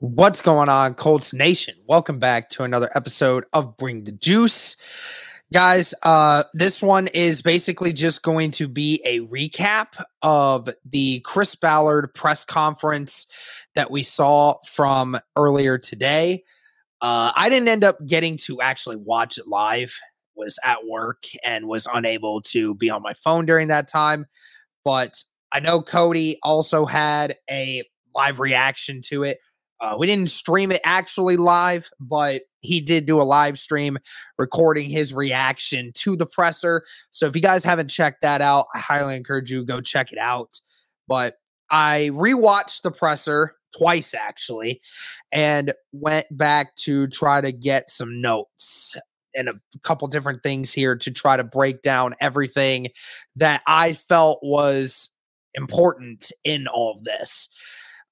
What's going on, Colts Nation? Welcome back to another episode of Bring the Juice. Guys, uh, this one is basically just going to be a recap of the Chris Ballard press conference that we saw from earlier today. Uh, I didn't end up getting to actually watch it live, was at work and was unable to be on my phone during that time. But I know Cody also had a live reaction to it. Uh, we didn't stream it actually live, but he did do a live stream recording his reaction to the presser. So if you guys haven't checked that out, I highly encourage you go check it out. But I rewatched the presser twice actually and went back to try to get some notes and a couple different things here to try to break down everything that I felt was important in all of this.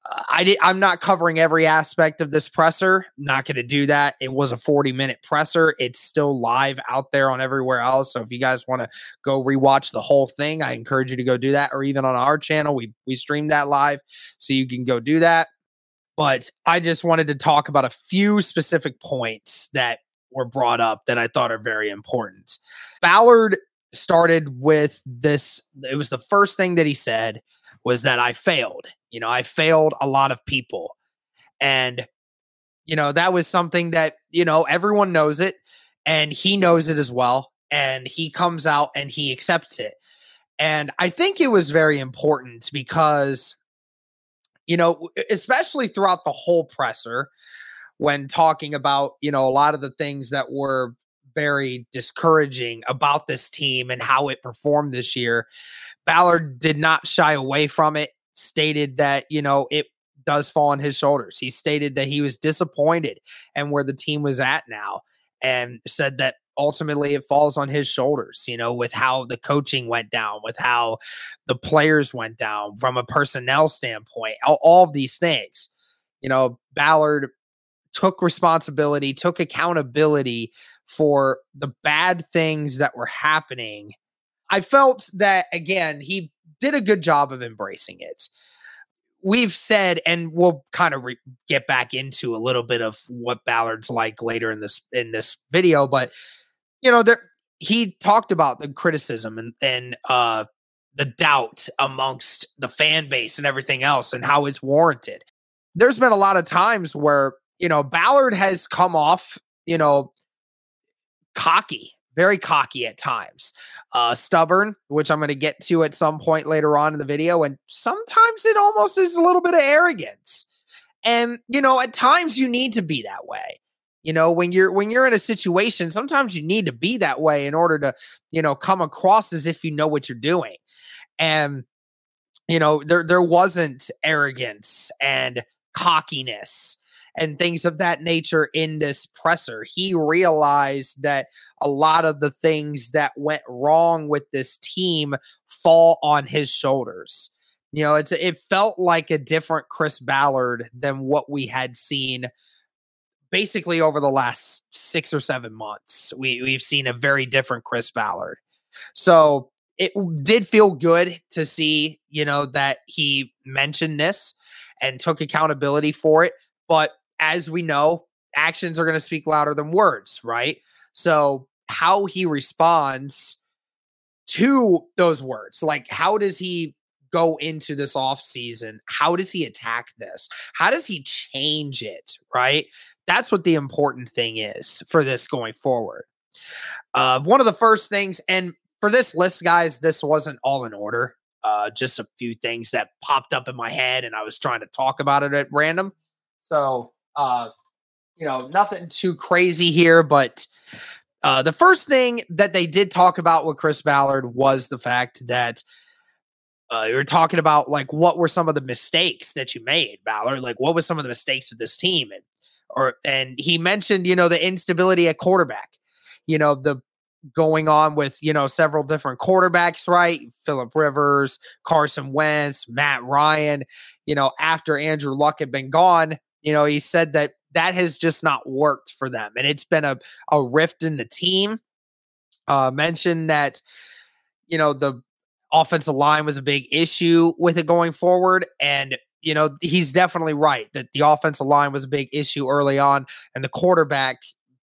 I did, I'm not covering every aspect of this presser. Not going to do that. It was a 40 minute presser. It's still live out there on everywhere else. So if you guys want to go rewatch the whole thing, I encourage you to go do that. Or even on our channel, we we stream that live, so you can go do that. But I just wanted to talk about a few specific points that were brought up that I thought are very important. Ballard started with this. It was the first thing that he said was that I failed. You know, I failed a lot of people. And, you know, that was something that, you know, everyone knows it and he knows it as well. And he comes out and he accepts it. And I think it was very important because, you know, especially throughout the whole presser, when talking about, you know, a lot of the things that were very discouraging about this team and how it performed this year. Ballard did not shy away from it, stated that, you know, it does fall on his shoulders. He stated that he was disappointed and where the team was at now and said that ultimately it falls on his shoulders, you know, with how the coaching went down, with how the players went down from a personnel standpoint, all, all of these things. You know, Ballard took responsibility, took accountability for the bad things that were happening. I felt that, again, he did a good job of embracing it. We've said, and we'll kind of re- get back into a little bit of what Ballard's like later in this in this video, but you know, there he talked about the criticism and and uh the doubt amongst the fan base and everything else and how it's warranted. There's been a lot of times where, you know, Ballard has come off, you know, cocky, very cocky at times, uh, stubborn, which I'm going to get to at some point later on in the video. And sometimes it almost is a little bit of arrogance. And, you know, at times you need to be that way. You know, when you're when you're in a situation, sometimes you need to be that way in order to, you know, come across as if you know what you're doing. And you know, there there wasn't arrogance and cockiness and things of that nature in this presser. He realized that a lot of the things that went wrong with this team fall on his shoulders. You know, it's it felt like a different Chris Ballard than what we had seen basically over the last 6 or 7 months. We we've seen a very different Chris Ballard. So, it did feel good to see, you know, that he mentioned this and took accountability for it. But as we know, actions are going to speak louder than words, right? So, how he responds to those words, like how does he go into this off season? How does he attack this? How does he change it, right? That's what the important thing is for this going forward. Uh, one of the first things, and for this list, guys, this wasn't all in order. Uh, just a few things that popped up in my head, and I was trying to talk about it at random. So, uh, you know, nothing too crazy here, but uh, the first thing that they did talk about with Chris Ballard was the fact that uh, you were talking about like what were some of the mistakes that you made, Ballard? Like what was some of the mistakes with this team, and or and he mentioned you know the instability at quarterback, you know the going on with you know several different quarterbacks, right? Philip Rivers, Carson Wentz, Matt Ryan. You know after Andrew Luck had been gone, you know he said that that has just not worked for them. And it's been a, a rift in the team. Uh, mentioned that, you know, the offensive line was a big issue with it going forward. And, you know, he's definitely right that the offensive line was a big issue early on. And the quarterback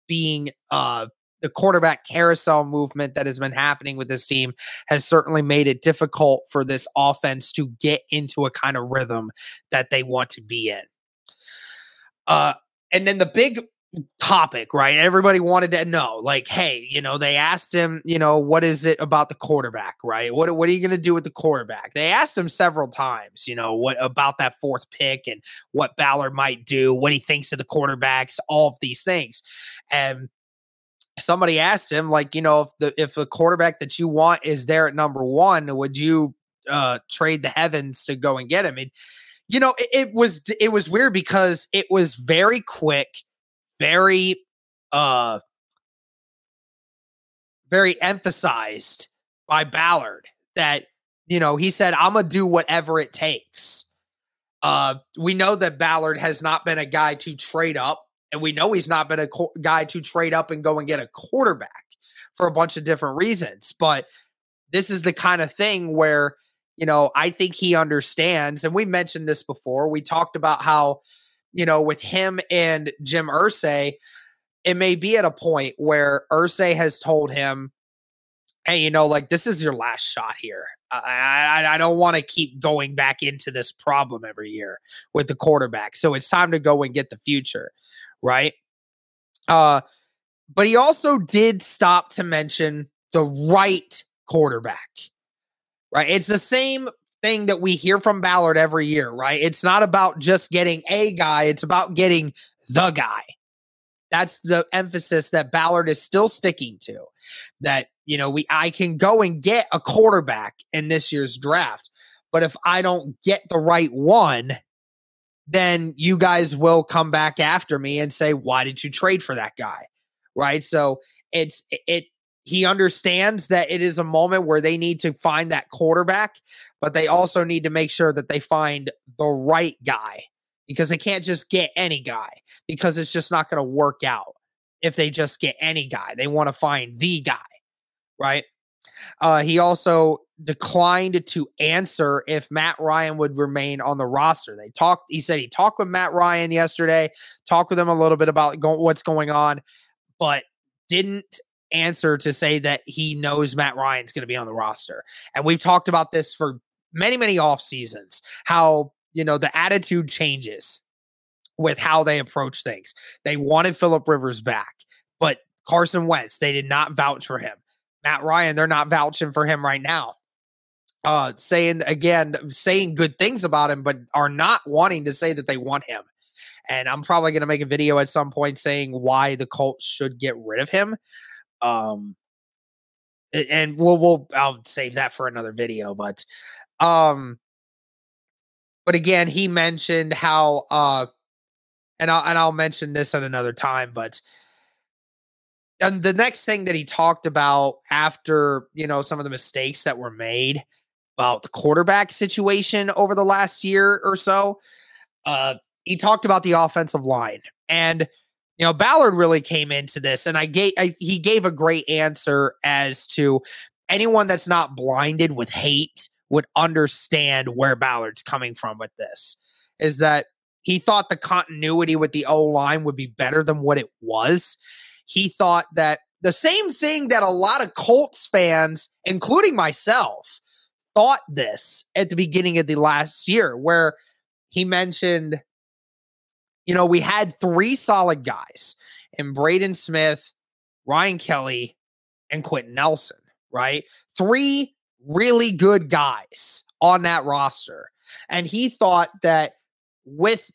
being, uh, the quarterback carousel movement that has been happening with this team has certainly made it difficult for this offense to get into a kind of rhythm that they want to be in. Uh, and then the big topic, right? Everybody wanted to know, like, hey, you know, they asked him, you know, what is it about the quarterback, right? What what are you going to do with the quarterback? They asked him several times, you know, what about that fourth pick and what Ballard might do, what he thinks of the quarterbacks, all of these things, and somebody asked him, like, you know, if the if the quarterback that you want is there at number one, would you uh trade the heavens to go and get him? And you know, it, it was it was weird because it was very quick, very uh very emphasized by Ballard that you know he said I'm gonna do whatever it takes. Uh, we know that Ballard has not been a guy to trade up, and we know he's not been a co- guy to trade up and go and get a quarterback for a bunch of different reasons. But this is the kind of thing where you know, I think he understands. And we mentioned this before. We talked about how, you know, with him and Jim Irsay, it may be at a point where Irsay has told him, hey, you know, like this is your last shot here. I, I, I don't want to keep going back into this problem every year with the quarterback. So it's time to go and get the future, right? Uh, but he also did stop to mention the right quarterback right? It's the same thing that we hear from Ballard every year, right? It's not about just getting a guy, it's about getting the guy. That's the emphasis that Ballard is still sticking to. That, you know, we I can go and get a quarterback in this year's draft, but if I don't get the right one, then you guys will come back after me and say, "Why did you trade for that guy?" Right? So, it's it he understands that it is a moment where they need to find that quarterback, but they also need to make sure that they find the right guy because they can't just get any guy because it's just not going to work out if they just get any guy. They want to find the guy, right? Uh, he also declined to answer if Matt Ryan would remain on the roster. They talked, he said he talked with Matt Ryan yesterday, talked with him a little bit about go- what's going on, but didn't answer to say that he knows Matt Ryan's going to be on the roster. And we've talked about this for many, many off seasons, how, you know, the attitude changes with how they approach things. They wanted Philip Rivers back, but Carson Wentz, they did not vouch for him. Matt Ryan, they're not vouching for him right now. Uh, saying again, saying good things about him, but are not wanting to say that they want him. And I'm probably going to make a video at some point saying why the Colts should get rid of him. Um, and we'll we'll I'll save that for another video, but um, but again, he mentioned how uh, and I'll and I'll mention this at another time, but and the next thing that he talked about after you know some of the mistakes that were made about the quarterback situation over the last year or so, uh, he talked about the offensive line and you know, Ballard really came into this, and I gave I, he gave a great answer as to anyone that's not blinded with hate would understand where Ballard's coming from with this. Is that he thought the continuity with the O line would be better than what it was. He thought that the same thing that a lot of Colts fans, including myself, thought this at the beginning of the last year, where he mentioned, you know, we had three solid guys in Braden Smith, Ryan Kelly, and Quenton Nelson, right? Three really good guys on that roster. And he thought that with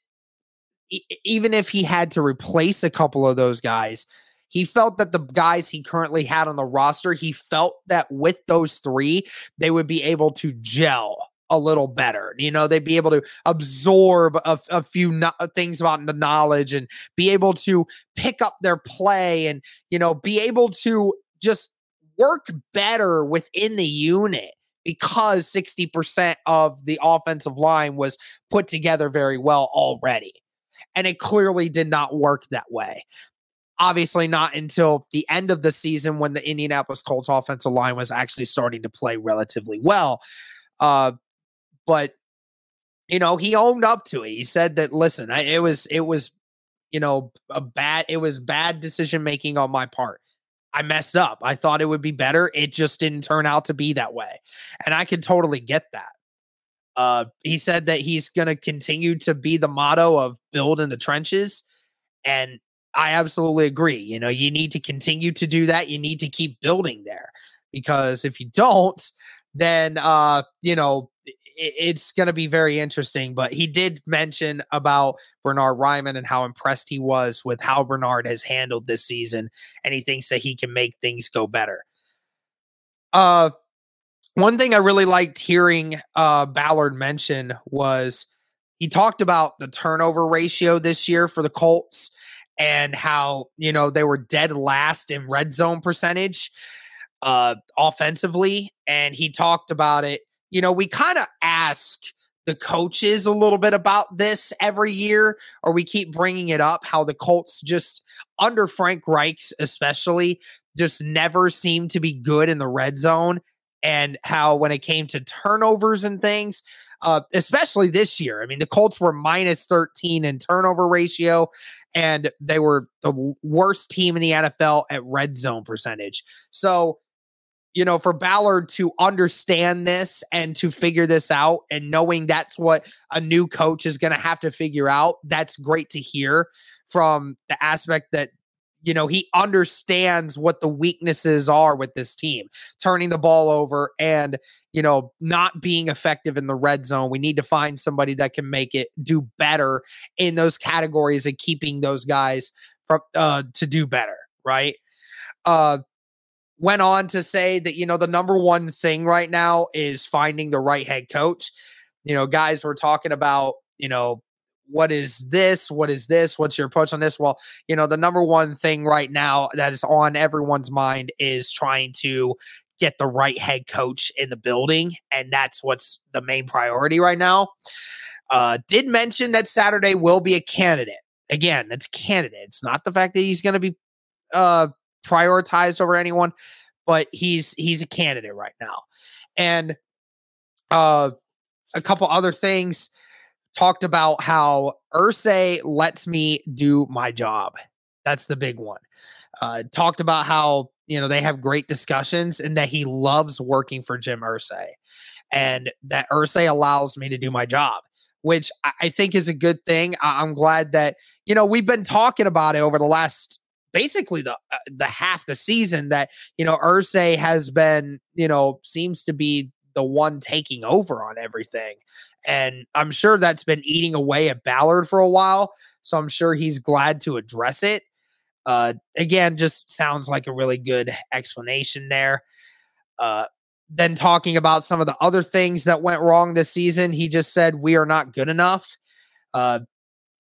even if he had to replace a couple of those guys, he felt that the guys he currently had on the roster, he felt that with those three, they would be able to gel a little better. You know, they'd be able to absorb a, a few no- uh, things about the knowledge and be able to pick up their play and, you know, be able to just work better within the unit because 60% of the offensive line was put together very well already. And it clearly did not work that way. Obviously, not until the end of the season when the Indianapolis Colts offensive line was actually starting to play relatively well. Uh, but you know, he owned up to it. He said that, listen, I, it was, it was, you know, a bad, it was bad decision making on my part. I messed up. I thought it would be better. It just didn't turn out to be that way. And I can totally get that. Uh, he said that he's going to continue to be the motto of build in the trenches. And I absolutely agree. You know, you need to continue to do that. You need to keep building there because if you don't, then, uh, you know, it's going to be very interesting. But he did mention about Bernard Raimann and how impressed he was with how Bernard has handled this season, and he thinks that he can make things go better. Uh, one thing I really liked hearing uh, Ballard mention was he talked about the turnover ratio this year for the Colts and how you know they were dead last in red zone percentage uh offensively and he talked about it you know, we kind of ask the coaches a little bit about this every year, or we keep bringing it up how the Colts just under Frank Reich's, especially, just never seem to be good in the red zone. And how when it came to turnovers and things, uh, especially this year, I mean, the Colts were minus 13 in turnover ratio, and they were the worst team in the NFL at red zone percentage. So, you know, for Ballard to understand this and to figure this out and knowing that's what a new coach is going to have to figure out, that's great to hear from the aspect that, you know, he understands what the weaknesses are with this team, turning the ball over and, you know, not being effective in the red zone. We need to find somebody that can make it do better in those categories and keeping those guys from uh to do better, right? Uh went on to say that, you know, the number one thing right now is finding the right head coach. You know, guys were talking about, you know, what is this? What is this? What's your approach on this? Well, you know, the number one thing right now that is on everyone's mind is trying to get the right head coach in the building. And that's what's the main priority right now. Uh, did mention that Saturday will be a candidate. Again, it's candidate. It's not the fact that he's going to be uh, prioritized over anyone, but he's he's a candidate right now. And uh a couple other things talked about how Irsay lets me do my job. That's the big one. Uh, talked about how you know they have great discussions and that he loves working for Jim Irsay, and that Irsay allows me to do my job, which I think is a good thing. I'm glad that you know we've been talking about it over the last basically the uh, the half the season that you know Irsay has been you know seems to be the one taking over on everything. And I'm sure that's been eating away at Ballard for a while. So I'm sure he's glad to address it. Uh, again, just sounds like a really good explanation there. Uh, then talking about some of the other things that went wrong this season, he just said, We are not good enough. Uh,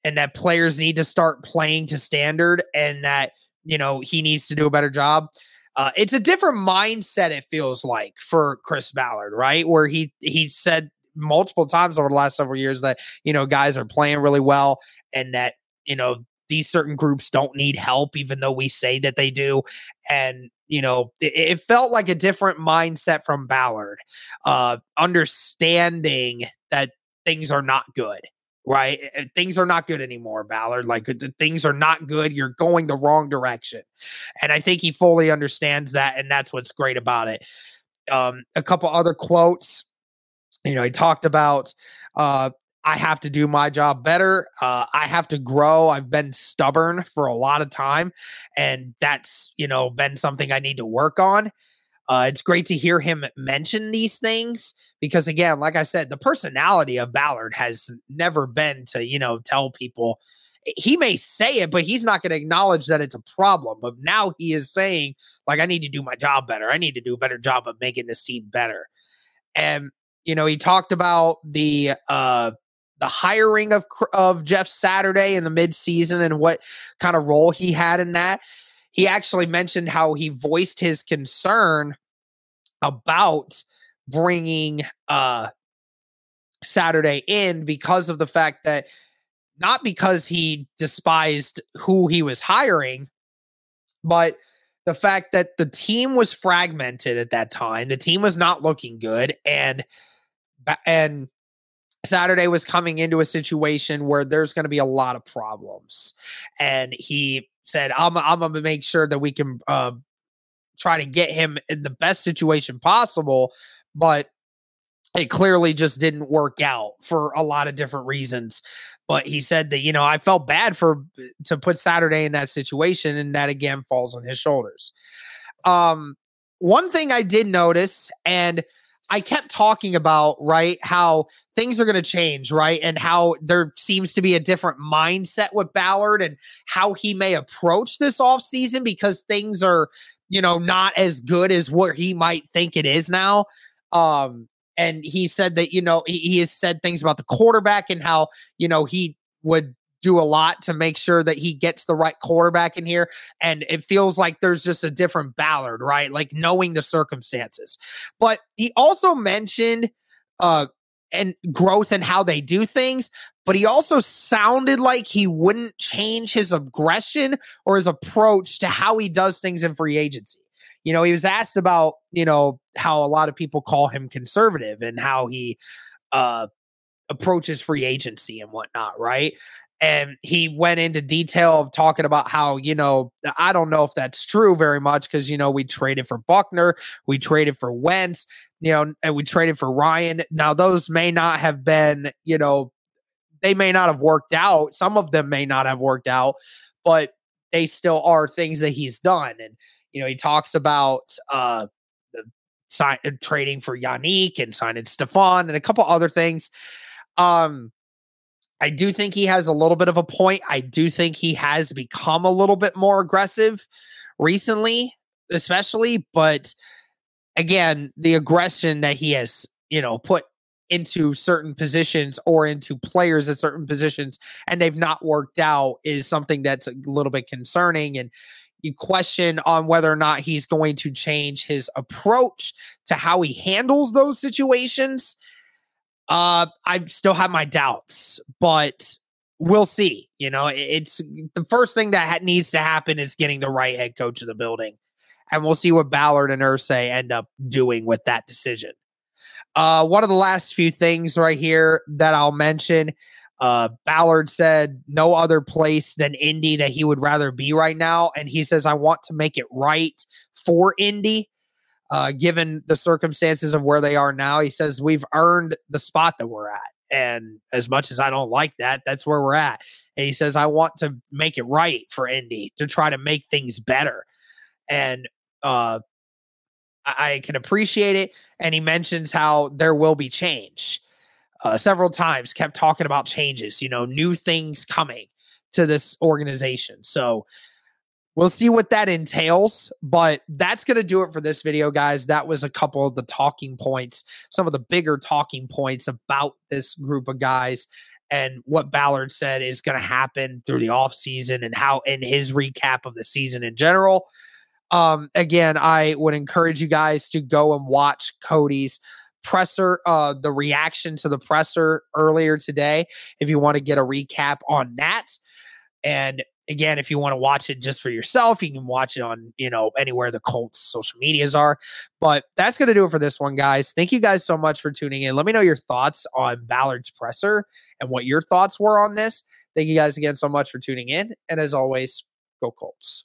and that players need to start playing to standard and that you know, he needs to do a better job. Uh, it's a different mindset, it feels like, for Chris Ballard, right? Where he he said multiple times over the last several years that, you know, guys are playing really well and that, you know, these certain groups don't need help, even though we say that they do. And you know, it, it, felt like a different mindset from Ballard, uh, understanding that things are not good, right? Things are not good anymore, Ballard. Like things are not good. You're going the wrong direction. And I think he fully understands that. And that's what's great about it. Um, a couple other quotes. You know, he talked about uh, I have to do my job better. Uh, I have to grow. I've been stubborn for a lot of time, and that's you know been something I need to work on. Uh, it's great to hear him mention these things because, again, like I said, the personality of Ballard has never been to you know tell people. He may say it, but he's not going to acknowledge that it's a problem. But now he is saying, like, I need to do my job better. I need to do a better job of making this team better. And you know, he talked about the uh the hiring of of Jeff Saturday in the midseason and what kind of role he had in that. He actually mentioned how he voiced his concern about bringing uh Saturday in because of the fact that not because he despised who he was hiring, but the fact that the team was fragmented at that time. The team was not looking good and and Saturday was coming into a situation where there's going to be a lot of problems. And he said, I'm, I'm going to make sure that we can uh, try to get him in the best situation possible. But it clearly just didn't work out for a lot of different reasons. But he said that, you know, I felt bad for to put Saturday in that situation. And that again falls on his shoulders. Um, one thing I did notice, and I kept talking about, right, how things are going to change, right? And how there seems to be a different mindset with Ballard and how he may approach this offseason because things are, you know, not as good as what he might think it is now. Um, and he said that, you know, he, he has said things about the quarterback and how, you know, he would do a lot to make sure that he gets the right quarterback in here. And it feels like there's just a different Ballard, right? Like knowing the circumstances. But he also mentioned uh and growth and how they do things, but he also sounded like he wouldn't change his aggression or his approach to how he does things in free agency. You know, he was asked about, you know, how a lot of people call him conservative and how he uh approaches free agency and whatnot, right? And he went into detail of talking about how you know I don't know if that's true very much because you know we traded for Buckner, we traded for Wentz, you know, and we traded for Ryan. Now those may not have been you know they may not have worked out. Some of them may not have worked out, but they still are things that he's done. And you know he talks about uh sign, trading for Yannick and signing Stefon and a couple other things. Um I do think he has a little bit of a point. I do think he has become a little bit more aggressive recently, especially. But again, the aggression that he has, you know, put into certain positions or into players at certain positions and they've not worked out is something that's a little bit concerning. And you question on whether or not he's going to change his approach to how he handles those situations uh, I still have my doubts, but we'll see. You know, it's the first thing that needs to happen is getting the right head coach of the building, and we'll see what Ballard and Irsay end up doing with that decision. Uh, one of the last few things right here that I'll mention. Uh, Ballard said no other place than Indy that he would rather be right now. And he says, I want to make it right for Indy uh, given the circumstances of where they are now. He says we've earned the spot that we're at. And as much as I don't like that, that's where we're at. And he says, I want to make it right for Indy to try to make things better. And uh, I, I can appreciate it. And he mentions how there will be change. Uh, several times kept talking about changes, you know, new things coming to this organization. So We'll see what that entails, but that's going to do it for this video, guys. That was a couple of the talking points, some of the bigger talking points about this group of guys and what Ballard said is going to happen through the offseason and how in his recap of the season in general. Um, again, I would encourage you guys to go and watch Cody's presser, uh, the reaction to the presser earlier today, if you want to get a recap on that. And again, if you want to watch it just for yourself, you can watch it on, you know, anywhere the Colts social medias are. But that's going to do it for this one, guys. Thank you guys so much for tuning in. Let me know your thoughts on Ballard's presser and what your thoughts were on this. Thank you guys again so much for tuning in. And as always, go Colts.